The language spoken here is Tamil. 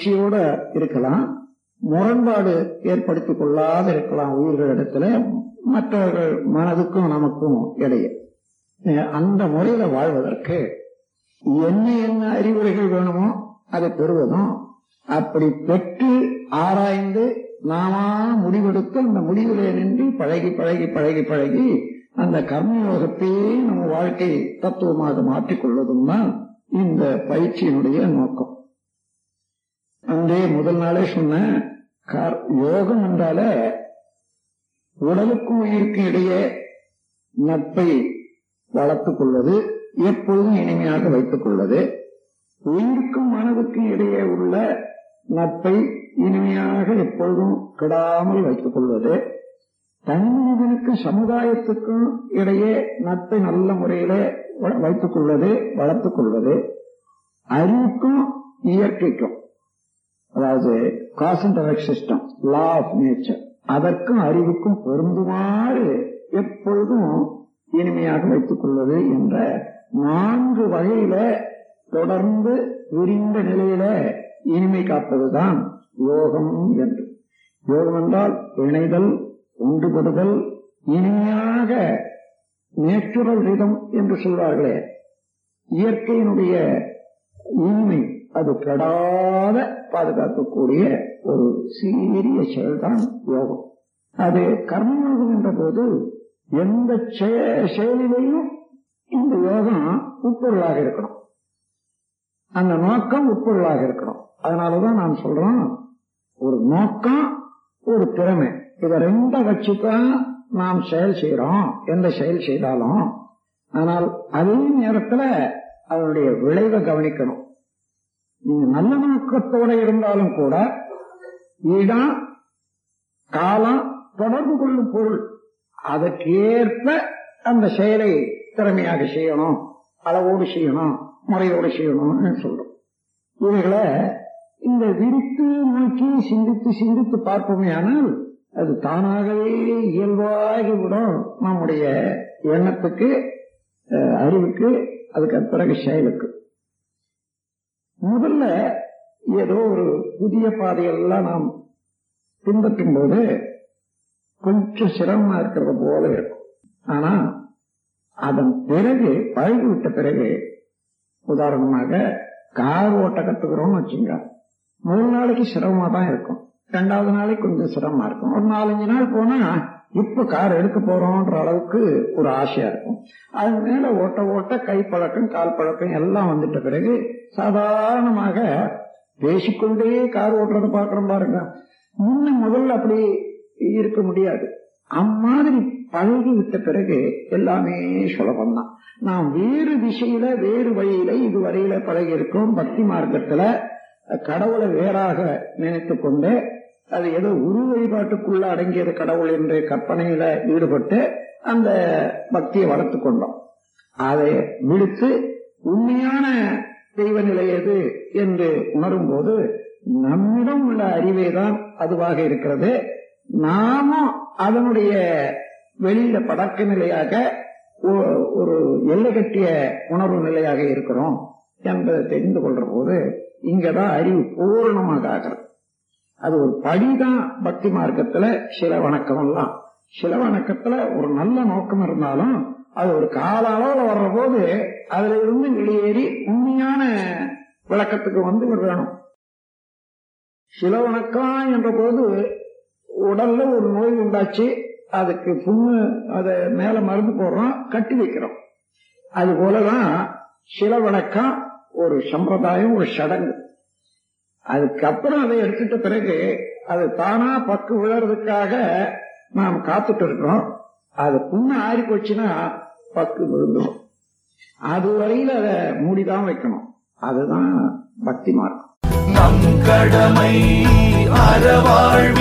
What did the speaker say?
மகிழ்ச்சியோட இருக்கலாம் முரண்பாடு ஏற்படுத்திக் கொள்ளாத இருக்கலாம் உயிர்களிடத்துல மற்றவர்கள் மனதுக்கும் நமக்கும் இடையே. அந்த முறையில வாழ்வதற்கு என்ன என்ன அறிவுரைகள் வேணுமோ அதை பெறுவதும் அப்படி பெற்று ஆராய்ந்து நாம முடிவெடுத்து அந்த முடிவிலே நின்று பழகி பழகி பழகி பழகி அந்த கர்மயோகத்தையே நம்ம வாழ்க்கை தத்துவமாக மாற்றிக்கொள்வதும் தான் இந்த பயிற்சியினுடைய நோக்கம். அன்றே முதல் நாளே சொன்ன யோகம் என்றால உடலுக்கும் உயிருக்கும் இடையே நட்பை வளர்த்துக் கொள்வது எப்பொழுதும் இனிமையாக வைத்துக் கொள்வது உயிருக்கும் மனதுக்கும் இடையே உள்ள நட்பை இனிமையாக எப்பொழுதும் கெடாமல் வைத்துக் கொள்வது தனிமனிதனுக்கும் சமுதாயத்துக்கும் இடையே நட்பை நல்ல முறையில வ- வைத்துக் கொள்வது வளர்த்துக் கொள்வது அறிவுக்கும் இயற்கைக்கும் அதாவது காசன்டரக் சிஸ்டம் லா ஆஃப் நேச்சர் அதற்கும் அறிவுக்கும் பொருந்துமாறு எப்பொழுதும் இனிமையாக வைத்துக் கொள்வது என்ற நான்கு வகையில தொடர்ந்து விரிந்த நிலையில இனிமை காப்பதுதான் யோகம் என்று. யோகம் என்றால் இணைதல் ஒன்றுபடுதல் இனிமையாக நேச்சுரல் ரிதம் என்று சொல்வார்களே. இயற்கையினுடைய உண்மை அது கெடாத பாதுகாக்கக்கூடிய ஒரு சீரிய செயல்தான் யோகம். அது கர்மயோகம் என்ற போது எந்த செய- செயலிலேயும் இந்த யோகம் உட்பொருளாக இருக்கணும். அந்த நோக்கம் உட்பொருளாக இருக்கணும். அதனாலதான் நான் சொல்றோம் ஒரு நோக்கம் ஒரு திறமை. இத ரெண்ட வச்சுதான் நாம் செயல் செய்யறோம் எந்த செயல் செய்தாலும். ஆனால் அதே நேரத்துல அதனுடைய விளைவை கவனிக்கணும். நீங்க நல்ல நோக்கத்தோட இருந்தாலும் கூட இடம் காலம் தொடர்பு கொள்ளும் பொருள். அதற்கேற்ப அந்த செயலை திறமையாக செய்யணும் அளவோடு செய்யணும் முறையோடு செய்யணும்னு சொல்றோம். இவைகளை இந்த விரித்து நோக்கி சிந்தித்து சிந்தித்து பார்ப்போமே ஆனால் அது தானாகவே இயல்பாகிவிடும். நம்முடைய எண்ணத்துக்கு அறிவுக்கு அதுக்கு பிறகு செயலுக்கு முதல்ல ஏதோ ஒரு புதிய பாதையெல்லாம் நாம் பின்பற்றும் போது கொஞ்சம் சிரமமா இருக்கிறது போல இருக்கும். ஆனா அதன் பிறகு பழகிவிட்ட பிறகு உதாரணமாக கார் ஓட்ட கத்துக்கிறோம்னு வச்சுங்க. மூணு நாளைக்கு சிரமமா தான் இருக்கும். ரெண்டாவது நாளைக்கு கொஞ்சம் சிரமமா இருக்கும். ஒரு நாலஞ்சு நாள் போனா இப்ப கார் எடுக்க போறோம்ன்ற அளவுக்கு ஒரு ஆசையா இருக்கும். அது மேல ஓட்ட ஓட்ட கை பழக்கம் கால் பழக்கம் எல்லாம் வந்துட்ட பிறகு சாதாரணமாக பேசிக்கொண்டே கார் ஓட்டுறத பாக்குறோம் பாருங்க. முன்ன முதல்ல அப்படி இருக்க முடியாது. அம்மாதிரி பழகி விட்ட பிறகு எல்லாமே சுலபம் தான். நாம் வேறு திசையில வேறு வழியில இதுவரையில பழகி இருக்கோம். பக்தி மார்க்கத்துல கடவுளை வேறாக நினைத்து கொண்டு அது ஏதோ உரு வழிபாட்டுக்குள்ள அடங்கியது கடவுள் என்ற கற்பனையில ஈடுபட்டு அந்த பக்தியை வளர்த்து கொண்டோம். அதை விடுத்து உண்மையான தெய்வ நிலை எது என்று உணரும் போது நம்மிடம் உள்ள அறிவே தான் அதுவாக இருக்கிறது. நாமும் அதனுடைய வெளியில படக்க நிலையாக ஒரு எல்லை கட்டிய உணர்வு நிலையாக இருக்கிறோம் என்பதை தெரிந்து கொள்ற போது இங்கதான் அறிவு பூரணமாக ஆகிறது. அது ஒரு படிதான் பக்தி மார்க்கத்துல சில வணக்கம் எல்லாம் சில வணக்கத்துல ஒரு நல்ல நோக்கம் இருந்தாலும் அது ஒரு கால அளவுல வர்ற போது அதுல இருந்து வெளியேறி உண்மையான விளக்கத்துக்கு வந்து வேணும். சில வணக்கம் என்ற போது உடல்ல ஒரு நோய் உண்டாச்சு அதுக்கு புண்ணு அதை மேல மருந்து போடுறோம் கட்டி வைக்கிறோம். அது போலதான் சில வணக்கம் ஒரு சம்பிரதாயம் ஒரு சடங்கு. அதுக்கப்புறம் அதை எடுத்துட்ட பிறகு அது தானா பக்கு விழறதுக்காக நாம் காத்துட்டு இருக்கிறோம் அது புண்ணு ஆறி போச்சுன்னா பக்கு விழுந்துடும் அது வரையில அதை மூடிதான் வைக்கணும். அதுதான் பக்தி மார்க்கம். நம் கடமை அறவாழ்வு